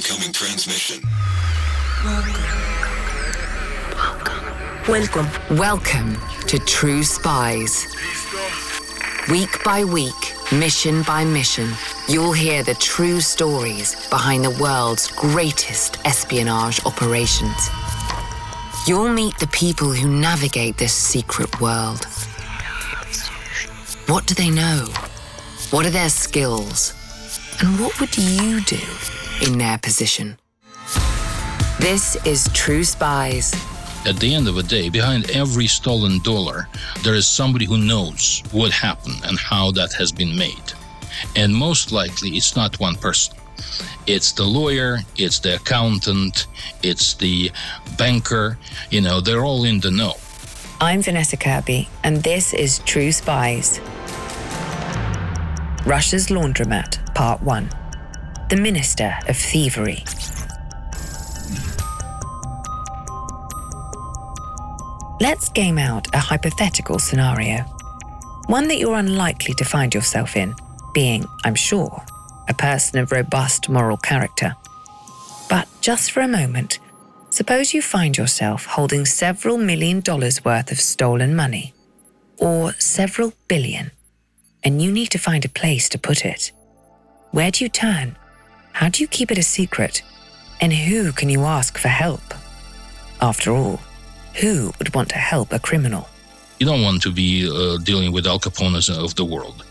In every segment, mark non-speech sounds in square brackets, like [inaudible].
Incoming transmission. Welcome. Welcome to True Spies. Week by week, mission by mission, you'll hear the true stories behind the world's greatest espionage operations. You'll meet the people who navigate this secret world. What do they know? What are their skills? And what would you do in their position? This is True Spies. At the end of the day, behind every stolen dollar, there is somebody who knows what happened and how that has been made. And most likely, it's not one person. It's the lawyer, it's the accountant, it's the banker. You know, they're all in the know. I'm Vanessa Kirby, and this is True Spies. Russia's Laundromat, Part 1 The Minister of Thievery. Let's game out a hypothetical scenario. One that you're unlikely to find yourself in, being, I'm sure, a person of robust moral character. But just for a moment, suppose you find yourself holding several million dollars worth of stolen money, or several billion, and you need to find a place to put it. Where do you turn? How do you keep it a secret? And who can you ask for help? After all, who would want to help a criminal? You don't want to be uh, dealing with Al Capones of the world.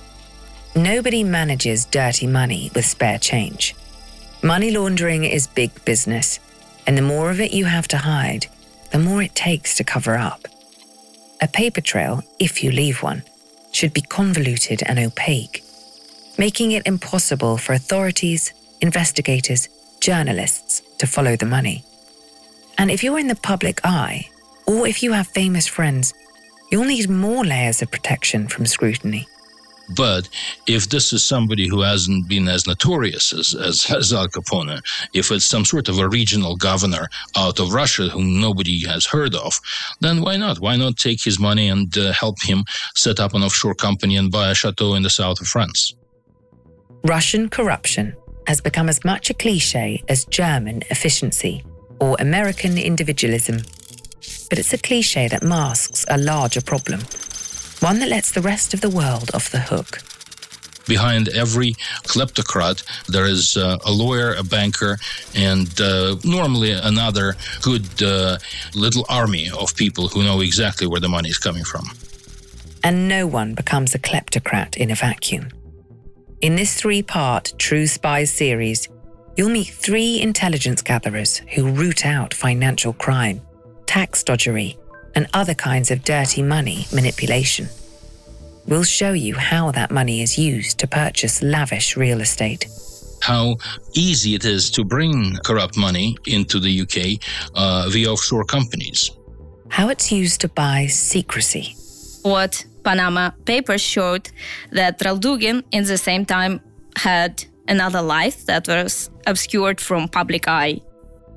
Nobody manages dirty money with spare change. Money laundering is big business, and the more of it you have to hide, the more it takes to cover up. A paper trail, if you leave one, should be convoluted and opaque, making it impossible for authorities, investigators, journalists to follow the money. And if you're in the public eye, or if you have famous friends, you'll need more layers of protection from scrutiny. But if this is somebody who hasn't been as notorious as, as, [laughs] as, Al Capone, if it's some sort of a regional governor out of Russia whom nobody has heard of, then why not? Why not take his money and uh, help him set up an offshore company and buy a chateau in the south of France? Russian corruption has become as much a cliche as German efficiency or American individualism but it's a cliche that masks a larger problem, one that lets the rest of the world off the hook. Behind every kleptocrat, there is uh, a lawyer, a banker, and uh, normally another good uh, little army of people who know exactly where the money is coming from. And no one becomes a kleptocrat in a vacuum. In this three part True Spies series, you'll meet three intelligence gatherers who root out financial crime tax dodgery, and other kinds of dirty money manipulation. We'll show you how that money is used to purchase lavish real estate. How easy it is to bring corrupt money into the UK uh, via offshore companies. How it's used to buy secrecy. What Panama Papers showed that Roldugin, in the same time, had another life that was obscured from public eye.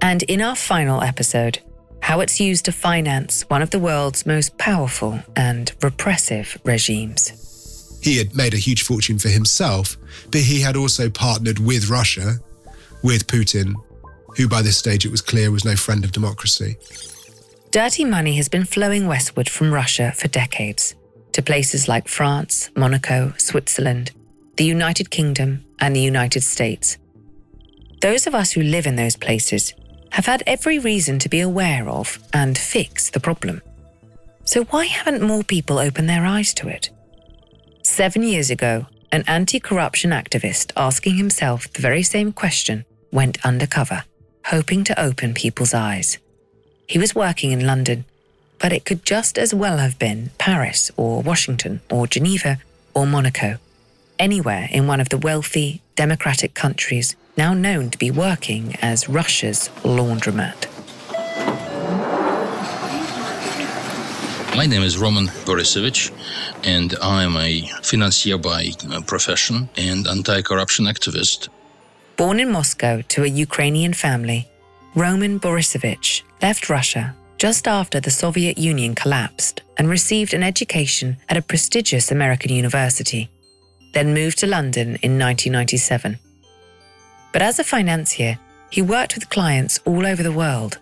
And in our final episode, how it's used to finance one of the world's most powerful and repressive regimes. He had made a huge fortune for himself, but he had also partnered with Russia, with Putin, who by this stage it was clear was no friend of democracy. Dirty money has been flowing westward from Russia for decades to places like France, Monaco, Switzerland, the United Kingdom, and the United States. Those of us who live in those places have had every reason to be aware of and fix the problem. So, why haven't more people opened their eyes to it? Seven years ago, an anti corruption activist asking himself the very same question went undercover, hoping to open people's eyes. He was working in London, but it could just as well have been Paris or Washington or Geneva or Monaco, anywhere in one of the wealthy, democratic countries now known to be working as Russia's laundromat. My name is Roman Borisovich, and I'm a financier by uh, profession and anti corruption activist. Born in Moscow to a Ukrainian family, Roman Borisovich left Russia just after the Soviet Union collapsed and received an education at a prestigious American university, then moved to London in 1997. But as a financier, He worked with clients all over the world.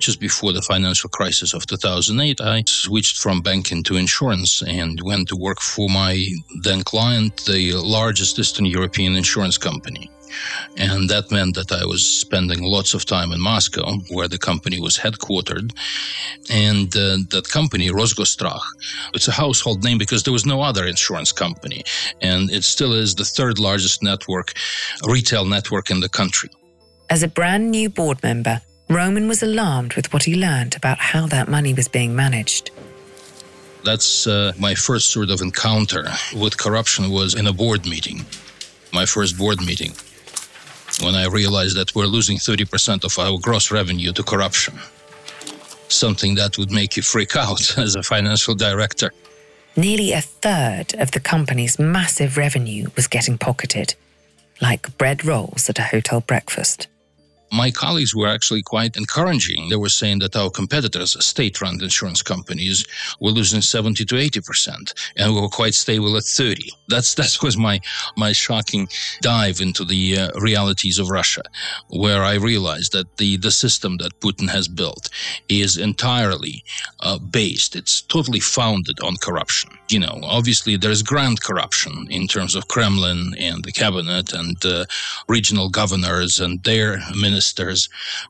Just before the financial crisis of 2008, I switched from banking to insurance and went to work for my then client, the largest Eastern European insurance company. And that meant that I was spending lots of time in Moscow, where the company was headquartered. And uh, that company, Rosgosstrakh, it's a household name because there was no other insurance company. And it still is the third largest network, retail network in the country. As a brand new board member, Roman was alarmed with what he learned about how that money was being managed. That's uh, my first sort of encounter with corruption was in a board meeting, my first board meeting when I realized that we're losing 30% of our gross revenue to corruption. Something that would make you freak out [laughs] as a financial director. Nearly a third of the company's massive revenue was getting pocketed, like bread rolls at a hotel breakfast my colleagues were actually quite encouraging. They were saying that our competitors, state-run insurance companies, were losing 70 to 80 percent, and we were quite stable at 30. That's [laughs] that was my my shocking dive into the uh, realities of Russia, where I realized that the the system that Putin has built is entirely uh, based. It's totally founded on corruption. You know, obviously there's grand corruption in terms of Kremlin and the cabinet and uh, regional governors and their ministers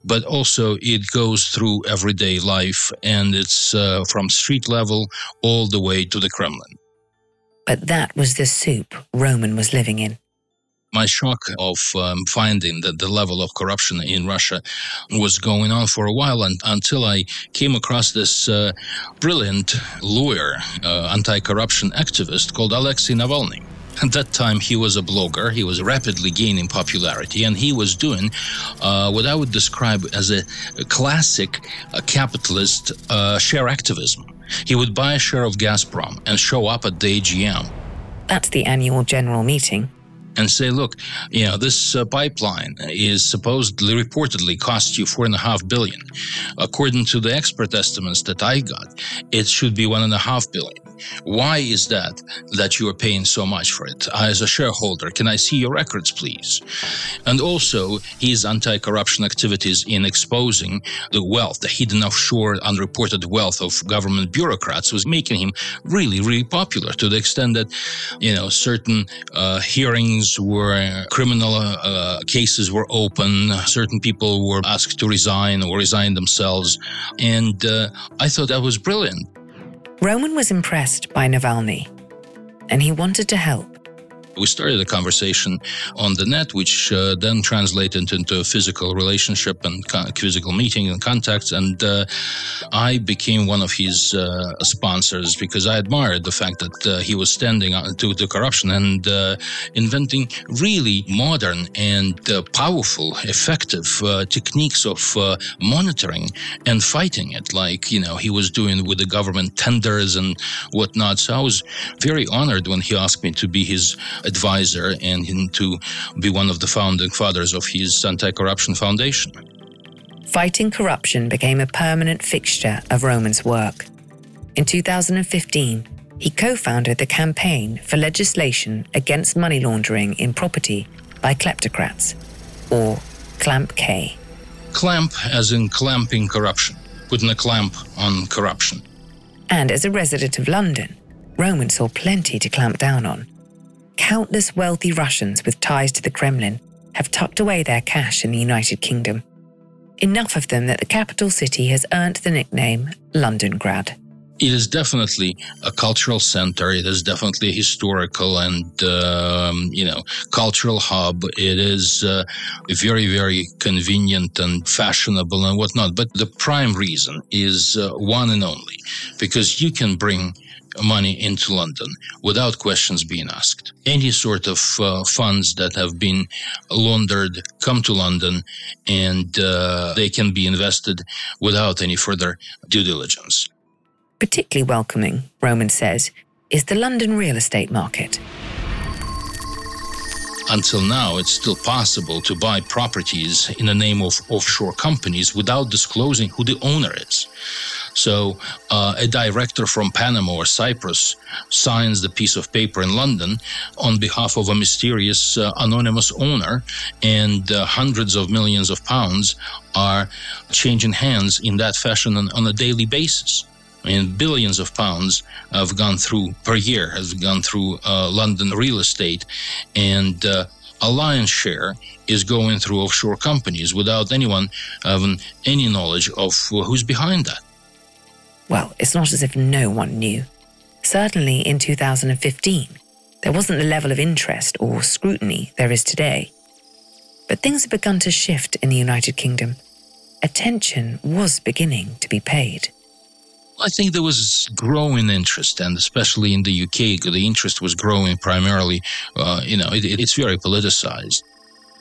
but also it goes through everyday life and it's uh, from street level all the way to the Kremlin. But that was the soup Roman was living in. My shock of um, finding that the level of corruption in Russia was going on for a while and, until I came across this uh, brilliant lawyer, uh, anti corruption activist called Alexei Navalny. At that time, he was a blogger. He was rapidly gaining popularity, and he was doing uh, what I would describe as a, a classic uh, capitalist uh, share activism. He would buy a share of Gazprom and show up at the AGM. That's the annual general meeting and say, look, you know, this uh, pipeline is supposedly reportedly cost you four and a half billion. According to the expert estimates that I got, it should be one and a half billion. Why is that that you are paying so much for it? As a shareholder, can I see your records, please? And also, his anti-corruption activities in exposing the wealth, the hidden offshore, unreported wealth of government bureaucrats was making him really, really popular to the extent that, you know, certain uh, hearings were criminal uh, cases were open, certain people were asked to resign or resign themselves. And uh, I thought that was brilliant. Roman was impressed by Navalny, and he wanted to help. We started a conversation on the net, which uh, then translated into a physical relationship and co- physical meeting and contacts. And uh, I became one of his uh, sponsors because I admired the fact that uh, he was standing to the corruption and uh, inventing really modern and uh, powerful, effective techniques of monitoring and fighting it, like you know he was doing with the government tenders and whatnot. So I was very honored when he asked me to be his advisor and to be one of the founding fathers of his anti corruption foundation. Fighting corruption became a permanent fixture of Roman's work. In 2015, he co founded the Campaign for Legislation Against Money Laundering in Property by Kleptocrats, or CLAMP K. Clamp as in clamping corruption, putting a clamp on corruption. And as a resident of London, Roman saw plenty to clamp down on countless wealthy Russians with ties to the Kremlin have tucked away their cash in the United Kingdom. Enough of them that the capital city has earned the nickname Londongrad. It is definitely a cultural center. It is definitely a historical and um, you know cultural hub. It is uh, very very convenient and fashionable and whatnot. But the prime reason is uh, one and only because you can bring money into London without questions being asked. Any sort of uh, funds that have been laundered come to London and uh, they can be invested without any further due diligence. Particularly welcoming, Roman says, is the London real estate market. Until now, it's still possible to buy properties in the name of offshore companies without disclosing who the owner is. So uh, a director from Panama or Cyprus signs the piece of paper in London on behalf of a mysterious uh, anonymous owner, and uh, hundreds of millions of pounds are changing hands in that fashion on, on a daily basis. I mean, billions of pounds have gone through per year, has gone through uh, London real estate, and uh, a lion's share is going through offshore companies without anyone having any knowledge of who's behind that. Well, it's not as if no one knew. Certainly in 2015, there wasn't the level of interest or scrutiny there is today. But things had begun to shift in the United Kingdom. Attention was beginning to be paid. I think there was growing interest, and especially in the UK, the interest was growing primarily. Uh, you know, it, it's very politicized.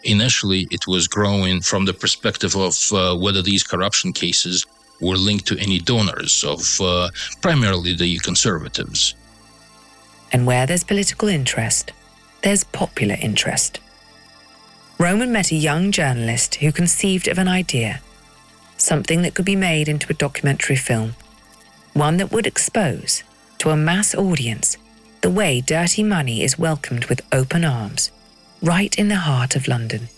Initially, it was growing from the perspective of uh, whether these corruption cases were linked to any donors of uh, primarily the conservatives. And where there's political interest, there's popular interest. Roman met a young journalist who conceived of an idea, something that could be made into a documentary film, one that would expose to a mass audience the way dirty money is welcomed with open arms, right in the heart of London.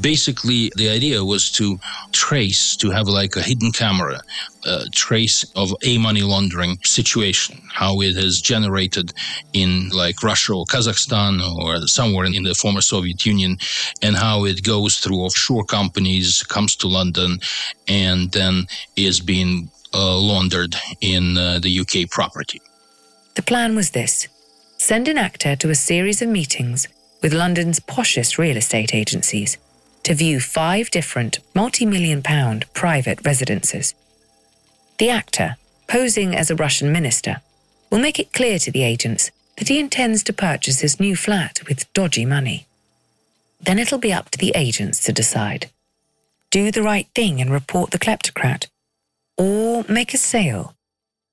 Basically the idea was to trace to have like a hidden camera uh, trace of a money laundering situation how it has generated in like russia or kazakhstan or somewhere in the former soviet union and how it goes through offshore companies comes to london and then is being laundered in uh, the uk property the plan was this send an actor to a series of meetings with london's poshest real estate agencies to view five different multi million pound private residences. The actor, posing as a Russian minister, will make it clear to the agents that he intends to purchase his new flat with dodgy money. Then it'll be up to the agents to decide do the right thing and report the kleptocrat, or make a sale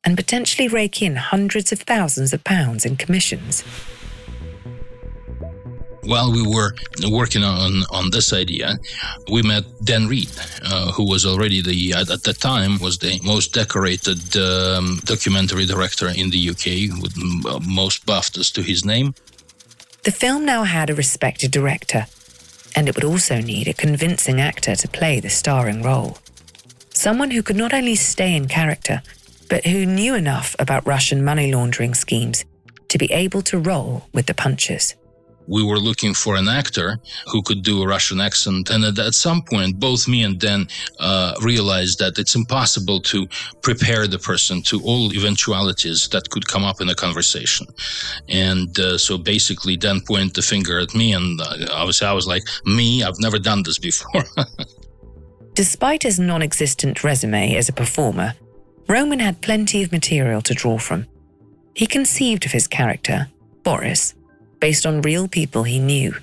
and potentially rake in hundreds of thousands of pounds in commissions while we were working on on this idea, we met Dan Reed, uh, who was already the at, at the time was the most decorated um, documentary director in the UK with most BAFTAs to his name. The film now had a respected director, and it would also need a convincing actor to play the starring role. Someone who could not only stay in character, but who knew enough about Russian money laundering schemes to be able to roll with the punches we were looking for an actor who could do a Russian accent. And at, at some point, both me and Dan uh, realized that it's impossible to prepare the person to all eventualities that could come up in a conversation. And uh, so basically, Dan pointed the finger at me, and uh, obviously, I was like, Me, I've never done this before. [laughs] Despite his non existent resume as a performer, Roman had plenty of material to draw from. He conceived of his character, Boris, based on real people he knew.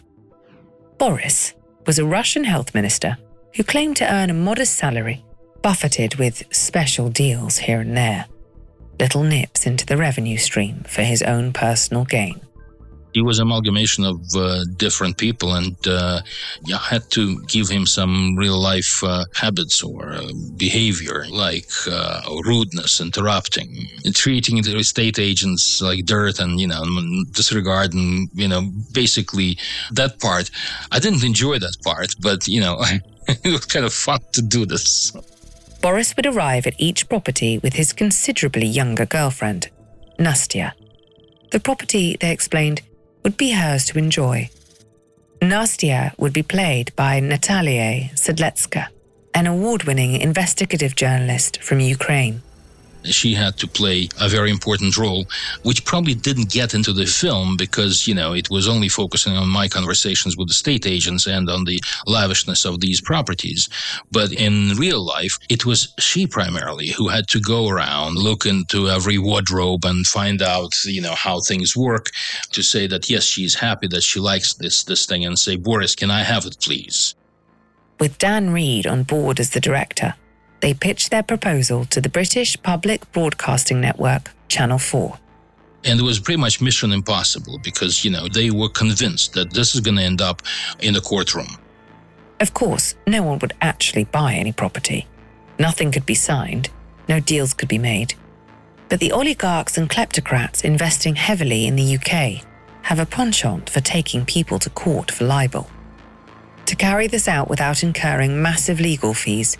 Boris was a Russian health minister who claimed to earn a modest salary, buffeted with special deals here and there, little nips into the revenue stream for his own personal gain he was amalgamation of uh, different people and uh, you had to give him some real life uh, habits or uh, behavior like uh, rudeness interrupting treating the estate agents like dirt and you know disregarding you know basically that part. I didn't enjoy that part but you know [laughs] it was kind of fun to do this. Boris would arrive at each property with his considerably younger girlfriend nastya. The property, they explained, would be hers to enjoy. Nastya would be played by Natalia Sedletska, an award winning investigative journalist from Ukraine she had to play a very important role, which probably didn't get into the film because, you know, it was only focusing on my conversations with the state agents and on the lavishness of these properties. But in real life, it was she primarily who had to go around, look into every wardrobe and find out, you know, how things work to say that, yes, she's happy that she likes this, this thing and say, Boris, can I have it, please? With Dan Reed on board as the director, they pitched their proposal to the British Public Broadcasting Network, Channel 4. And it was pretty much mission impossible because, you know, they were convinced that this is going to end up in the courtroom. Of course, no one would actually buy any property. Nothing could be signed. no deals could be made. But the oligarchs and kleptocrats investing heavily in the UK have a penchant for taking people to court for libel. To carry this out without incurring massive legal fees,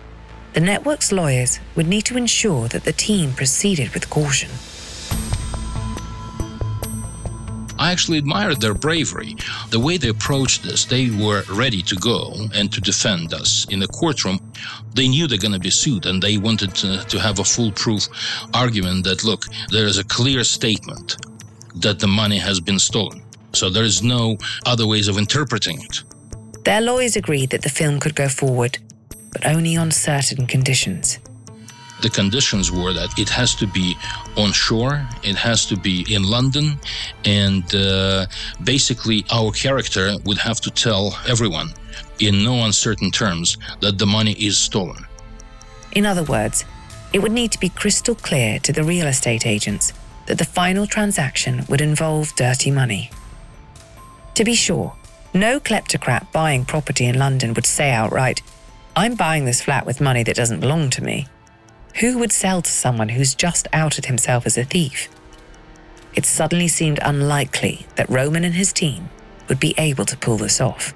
the network's lawyers would need to ensure that the team proceeded with caution. I actually admired their bravery. The way they approached this, they were ready to go and to defend us in the courtroom. They knew they're going to be sued and they wanted to, to have a foolproof argument that, look, there is a clear statement that the money has been stolen. So there is no other ways of interpreting it. Their lawyers agreed that the film could go forward, but only on certain conditions. The conditions were that it has to be on shore, it has to be in London, and uh, basically our character would have to tell everyone in no uncertain terms that the money is stolen. In other words, it would need to be crystal clear to the real estate agents that the final transaction would involve dirty money. To be sure, no kleptocrat buying property in London would say outright, I'm buying this flat with money that doesn't belong to me. Who would sell to someone who's just outed himself as a thief? It suddenly seemed unlikely that Roman and his team would be able to pull this off.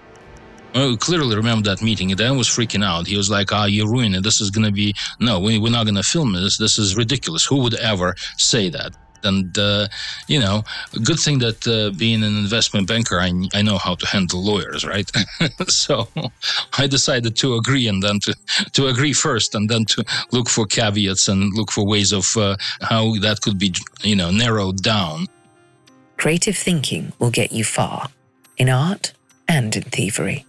I clearly remember that meeting. Dan was freaking out. He was like, "Ah, you're ruining it. This is going to be no. We're not going to film this. This is ridiculous. Who would ever say that?" And, uh, you know, good thing that uh, being an investment banker, I, I know how to handle lawyers, right? [laughs] so I decided to agree and then to, to agree first and then to look for caveats and look for ways of uh, how that could be, you know, narrowed down. Creative thinking will get you far in art and in thievery.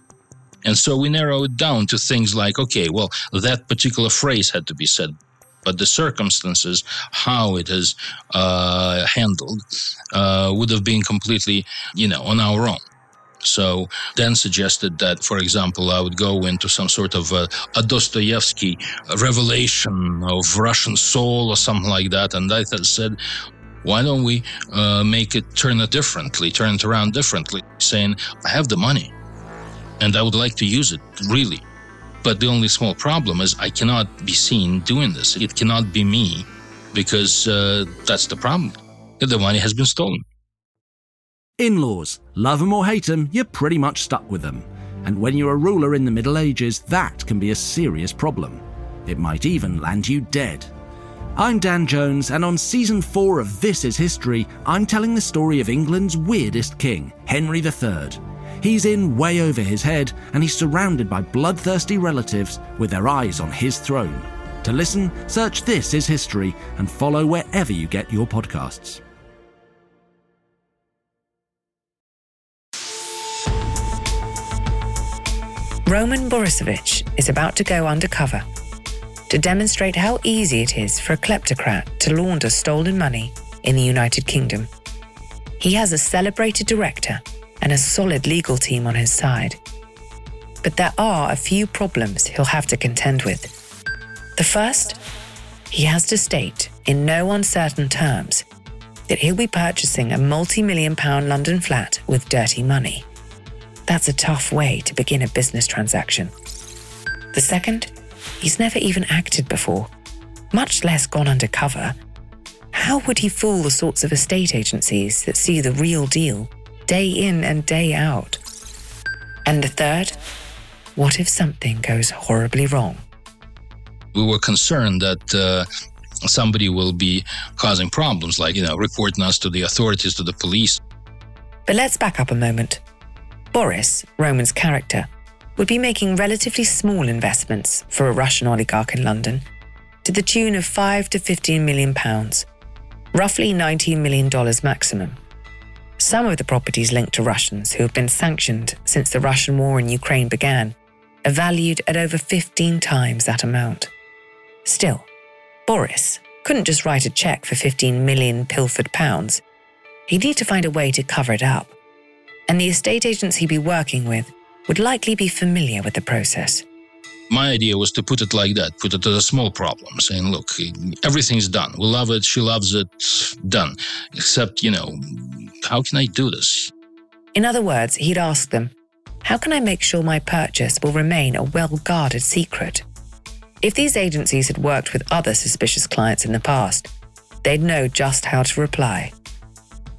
And so we narrow it down to things like, okay, well, that particular phrase had to be said but the circumstances, how it is uh, handled, uh, would have been completely, you know, on our own. So Dan suggested that, for example, I would go into some sort of a, a Dostoevsky revelation of Russian soul or something like that. And I said, why don't we uh, make it turn it differently, turn it around differently, saying, I have the money and I would like to use it really. But the only small problem is I cannot be seen doing this. It cannot be me because uh, that's the problem. The money has been stolen. In laws, love them or hate them, you're pretty much stuck with them. And when you're a ruler in the Middle Ages, that can be a serious problem. It might even land you dead. I'm Dan Jones, and on season 4 of This Is History, I'm telling the story of England's weirdest king, Henry III. He's in way over his head, and he's surrounded by bloodthirsty relatives with their eyes on his throne. To listen, search This is History and follow wherever you get your podcasts. Roman Borisovich is about to go undercover to demonstrate how easy it is for a kleptocrat to launder stolen money in the United Kingdom. He has a celebrated director and a solid legal team on his side. But there are a few problems he'll have to contend with. The first, he has to state, in no uncertain terms, that he'll be purchasing a multi million pound London flat with dirty money. That's a tough way to begin a business transaction. The second, he's never even acted before, much less gone undercover. How would he fool the sorts of estate agencies that see the real deal day in and day out. And the third, what if something goes horribly wrong? We were concerned that uh, somebody will be causing problems, like, you know, reporting us to the authorities, to the police. But let's back up a moment. Boris, Roman's character, would be making relatively small investments for a Russian oligarch in London to the tune of 5 to 15 million pounds, roughly $19 million maximum. Some of the properties linked to Russians who have been sanctioned since the Russian war in Ukraine began are valued at over 15 times that amount. Still, Boris couldn't just write a cheque for 15 million pilfered pounds. He'd need to find a way to cover it up. And the estate agents he'd be working with would likely be familiar with the process. My idea was to put it like that, put it as a small problem, saying, look, everything's done. We love it. She loves it. Done. Except, you know, how can I do this? In other words, he'd ask them, How can I make sure my purchase will remain a well guarded secret? If these agencies had worked with other suspicious clients in the past, they'd know just how to reply.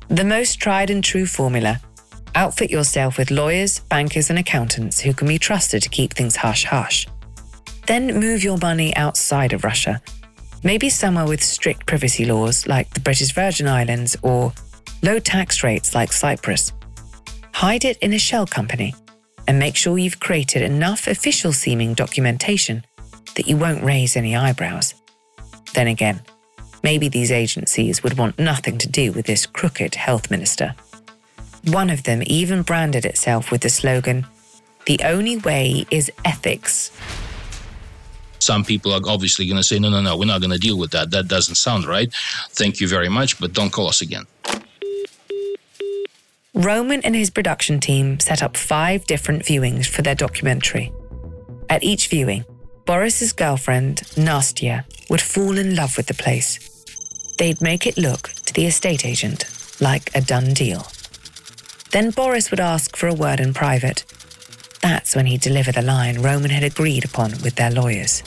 The most tried and true formula outfit yourself with lawyers, bankers, and accountants who can be trusted to keep things hush hush. Then move your money outside of Russia, maybe somewhere with strict privacy laws like the British Virgin Islands or low tax rates like Cyprus. Hide it in a shell company and make sure you've created enough official seeming documentation that you won't raise any eyebrows. Then again, maybe these agencies would want nothing to do with this crooked health minister. One of them even branded itself with the slogan, The only way is ethics. Some people are obviously going to say, no, no, no, we're not going to deal with that. That doesn't sound right. Thank you very much, but don't call us again. Roman and his production team set up five different viewings for their documentary. At each viewing, Boris's girlfriend, Nastya, would fall in love with the place. They'd make it look to the estate agent like a done deal. Then Boris would ask for a word in private. That's when he'd deliver the line Roman had agreed upon with their lawyers.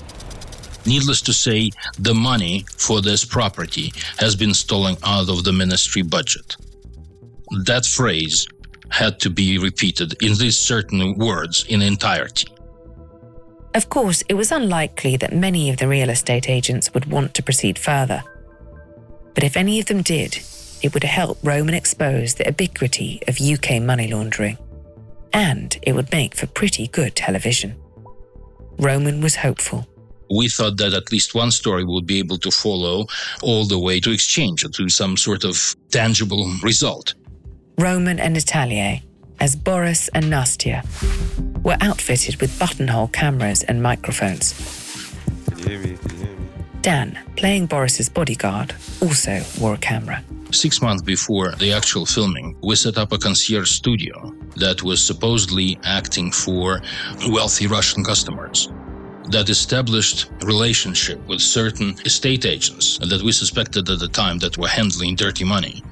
Needless to say, the money for this property has been stolen out of the ministry budget. That phrase had to be repeated in these certain words in entirety. Of course, it was unlikely that many of the real estate agents would want to proceed further. But if any of them did, it would help Roman expose the ubiquity of UK money laundering. And it would make for pretty good television. Roman was hopeful. We thought that at least one story would be able to follow all the way to exchange, to some sort of tangible result. Roman and Natalia, as Boris and Nastya, were outfitted with buttonhole cameras and microphones. Dan, playing Boris's bodyguard, also wore a camera. Six months before the actual filming, we set up a concierge studio that was supposedly acting for wealthy Russian customers. That established relationship with certain estate agents that we suspected at the time that were handling dirty money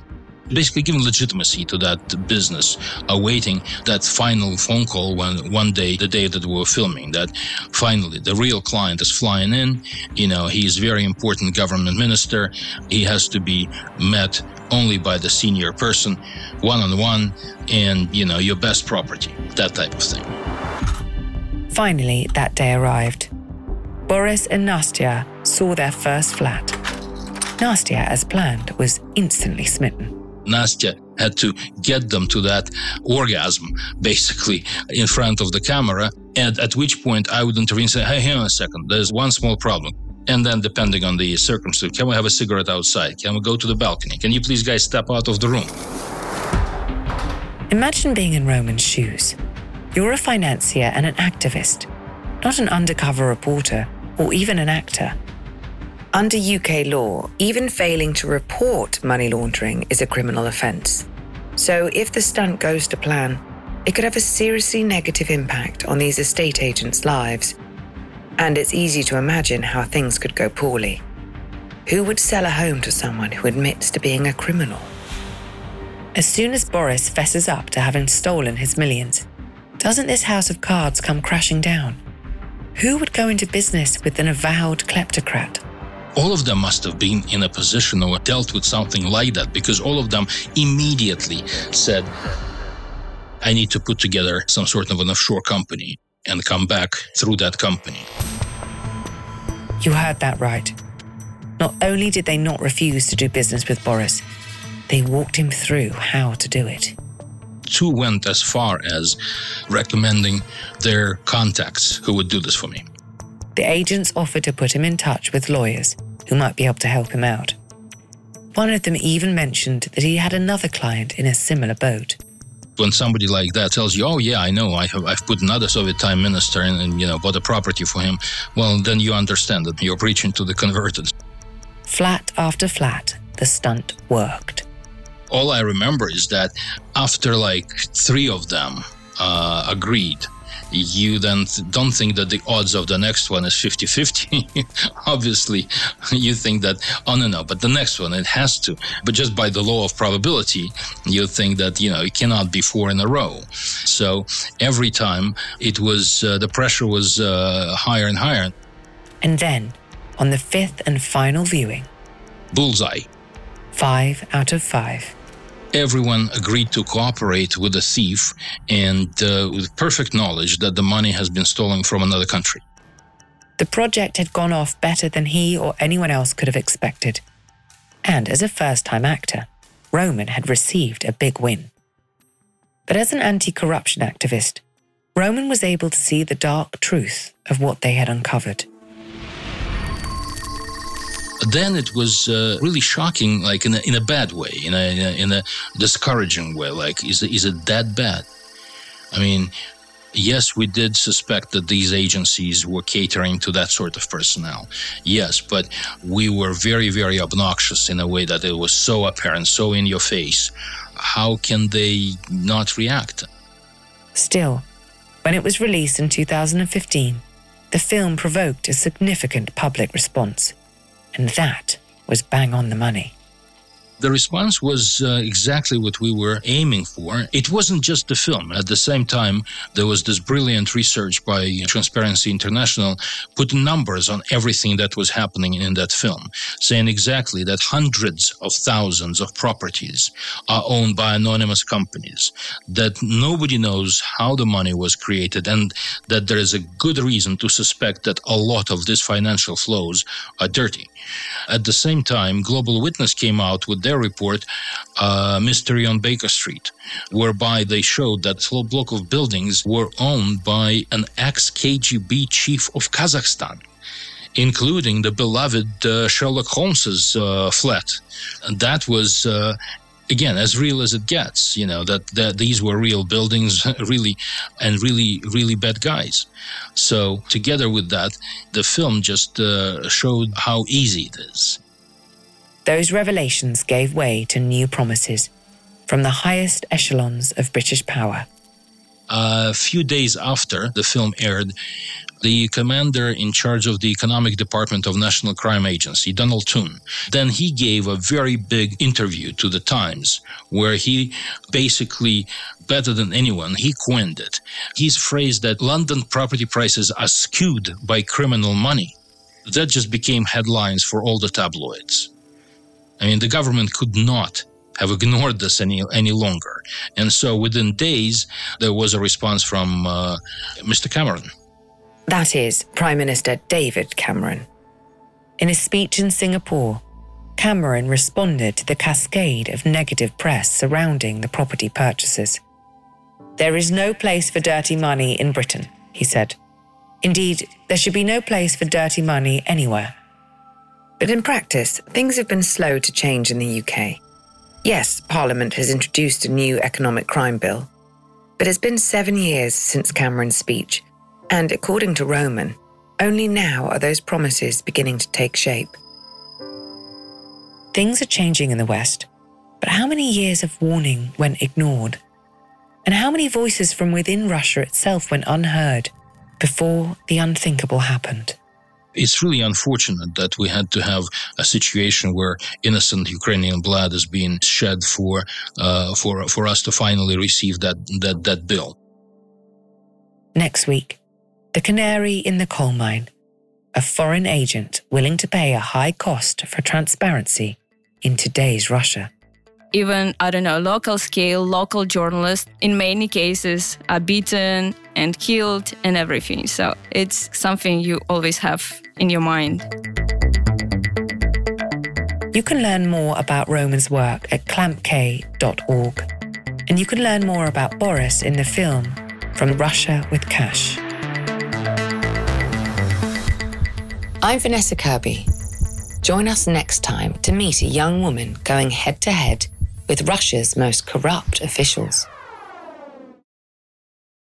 basically giving legitimacy to that business, awaiting that final phone call when one day, the day that we were filming, that finally the real client is flying in. You know, he is very important government minister. He has to be met only by the senior person, one on one, and, you know, your best property, that type of thing. Finally, that day arrived. Boris and Nastya saw their first flat. Nastya, as planned, was instantly smitten. Nastya had to get them to that orgasm, basically, in front of the camera. And at which point I would intervene and say, hey, hang on a second, there's one small problem. And then, depending on the circumstance, can we have a cigarette outside? Can we go to the balcony? Can you please, guys, step out of the room? Imagine being in Roman's shoes. You're a financier and an activist, not an undercover reporter or even an actor. Under UK law, even failing to report money laundering is a criminal offence. So if the stunt goes to plan, it could have a seriously negative impact on these estate agents' lives. And it's easy to imagine how things could go poorly. Who would sell a home to someone who admits to being a criminal? As soon as Boris fesses up to having stolen his millions, doesn't this house of cards come crashing down? Who would go into business with an avowed kleptocrat? All of them must have been in a position or dealt with something like that because all of them immediately said, I need to put together some sort of an offshore company and come back through that company. You heard that right. Not only did they not refuse to do business with Boris, they walked him through how to do it. Two went as far as recommending their contacts who would do this for me. The agents offered to put him in touch with lawyers who might be able to help him out. One of them even mentioned that he had another client in a similar boat. When somebody like that tells you, "Oh yeah, I know, I have, I've put another Soviet time minister in, and you know bought a property for him," well, then you understand that you're preaching to the converted. Flat after flat, the stunt worked. All I remember is that after like three of them uh, agreed you then don't think that the odds of the next one is 50 50. [laughs] Obviously, you think that, oh, no, no, but the next one, it has to. But just by the law of probability, you think that, you know, it cannot be four in a row. So every time it was, uh, the pressure was uh, higher and higher. And then, on the fifth and final viewing, Bullseye. five out of five. Everyone agreed to cooperate with the thief and uh, with perfect knowledge that the money has been stolen from another country. The project had gone off better than he or anyone else could have expected. And as a first time actor, Roman had received a big win. But as an anti corruption activist, Roman was able to see the dark truth of what they had uncovered. Then it was uh, really shocking, like in a, in a bad way, in a, in a, in a discouraging way. Like, is it, is it that bad? I mean, yes, we did suspect that these agencies were catering to that sort of personnel. Yes, but we were very, very obnoxious in a way that it was so apparent, so in your face. How can they not react? Still, when it was released in 2015, the film provoked a significant public response. And that was bang on the money. The response was uh, exactly what we were aiming for. It wasn't just the film. At the same time, there was this brilliant research by Transparency International putting numbers on everything that was happening in that film, saying exactly that hundreds of thousands of properties are owned by anonymous companies, that nobody knows how the money was created, and that there is a good reason to suspect that a lot of these financial flows are dirty. At the same time, Global Witness came out with their report, uh, Mystery on Baker Street, whereby they showed that a block of buildings were owned by an ex KGB chief of Kazakhstan. Including the beloved uh, Sherlock Holmes's uh, flat, and that was uh, again as real as it gets you know that, that these were real buildings [laughs] really and really really bad guys so together with that the film just uh, showed how easy it is Those revelations gave way to new promises from the highest echelons of British power. A few days after the film aired the commander in charge of the economic department of national crime agency donald toon then he gave a very big interview to the times where he basically better than anyone he coined it. He's phrased that london property prices are skewed by criminal money. That just became headlines for all the tabloids. I mean the government could not have ignored this any any longer and so within days there was a response from uh, mr cameron That is, Prime Minister David Cameron. In a speech in Singapore, Cameron responded to the cascade of negative press surrounding the property purchases. There is no place for dirty money in Britain, he said. Indeed, there should be no place for dirty money anywhere. But in practice, things have been slow to change in the UK. Yes, Parliament has introduced a new economic crime bill, but it's been seven years since Cameron's speech, and according to Roman, only now are those promises beginning to take shape. Things are changing in the West, but how many years of warning went ignored? And how many voices from within Russia itself went unheard before the unthinkable happened? It's really unfortunate that we had to have a situation where innocent Ukrainian blood is being shed for uh, for for us to finally receive that that that bill. Next week, the canary in the coal mine, a foreign agent willing to pay a high cost for transparency in today's Russia. even I don't know local scale local journalists in many cases are beaten and killed and everything so it's something you always have in your mind You can learn more about Roman's work at clampk.org. And you can learn more about Boris in the film From Russia with Cash. I'm Vanessa Kirby. Join us next time to meet a young woman going head to head with Russia's most corrupt officials.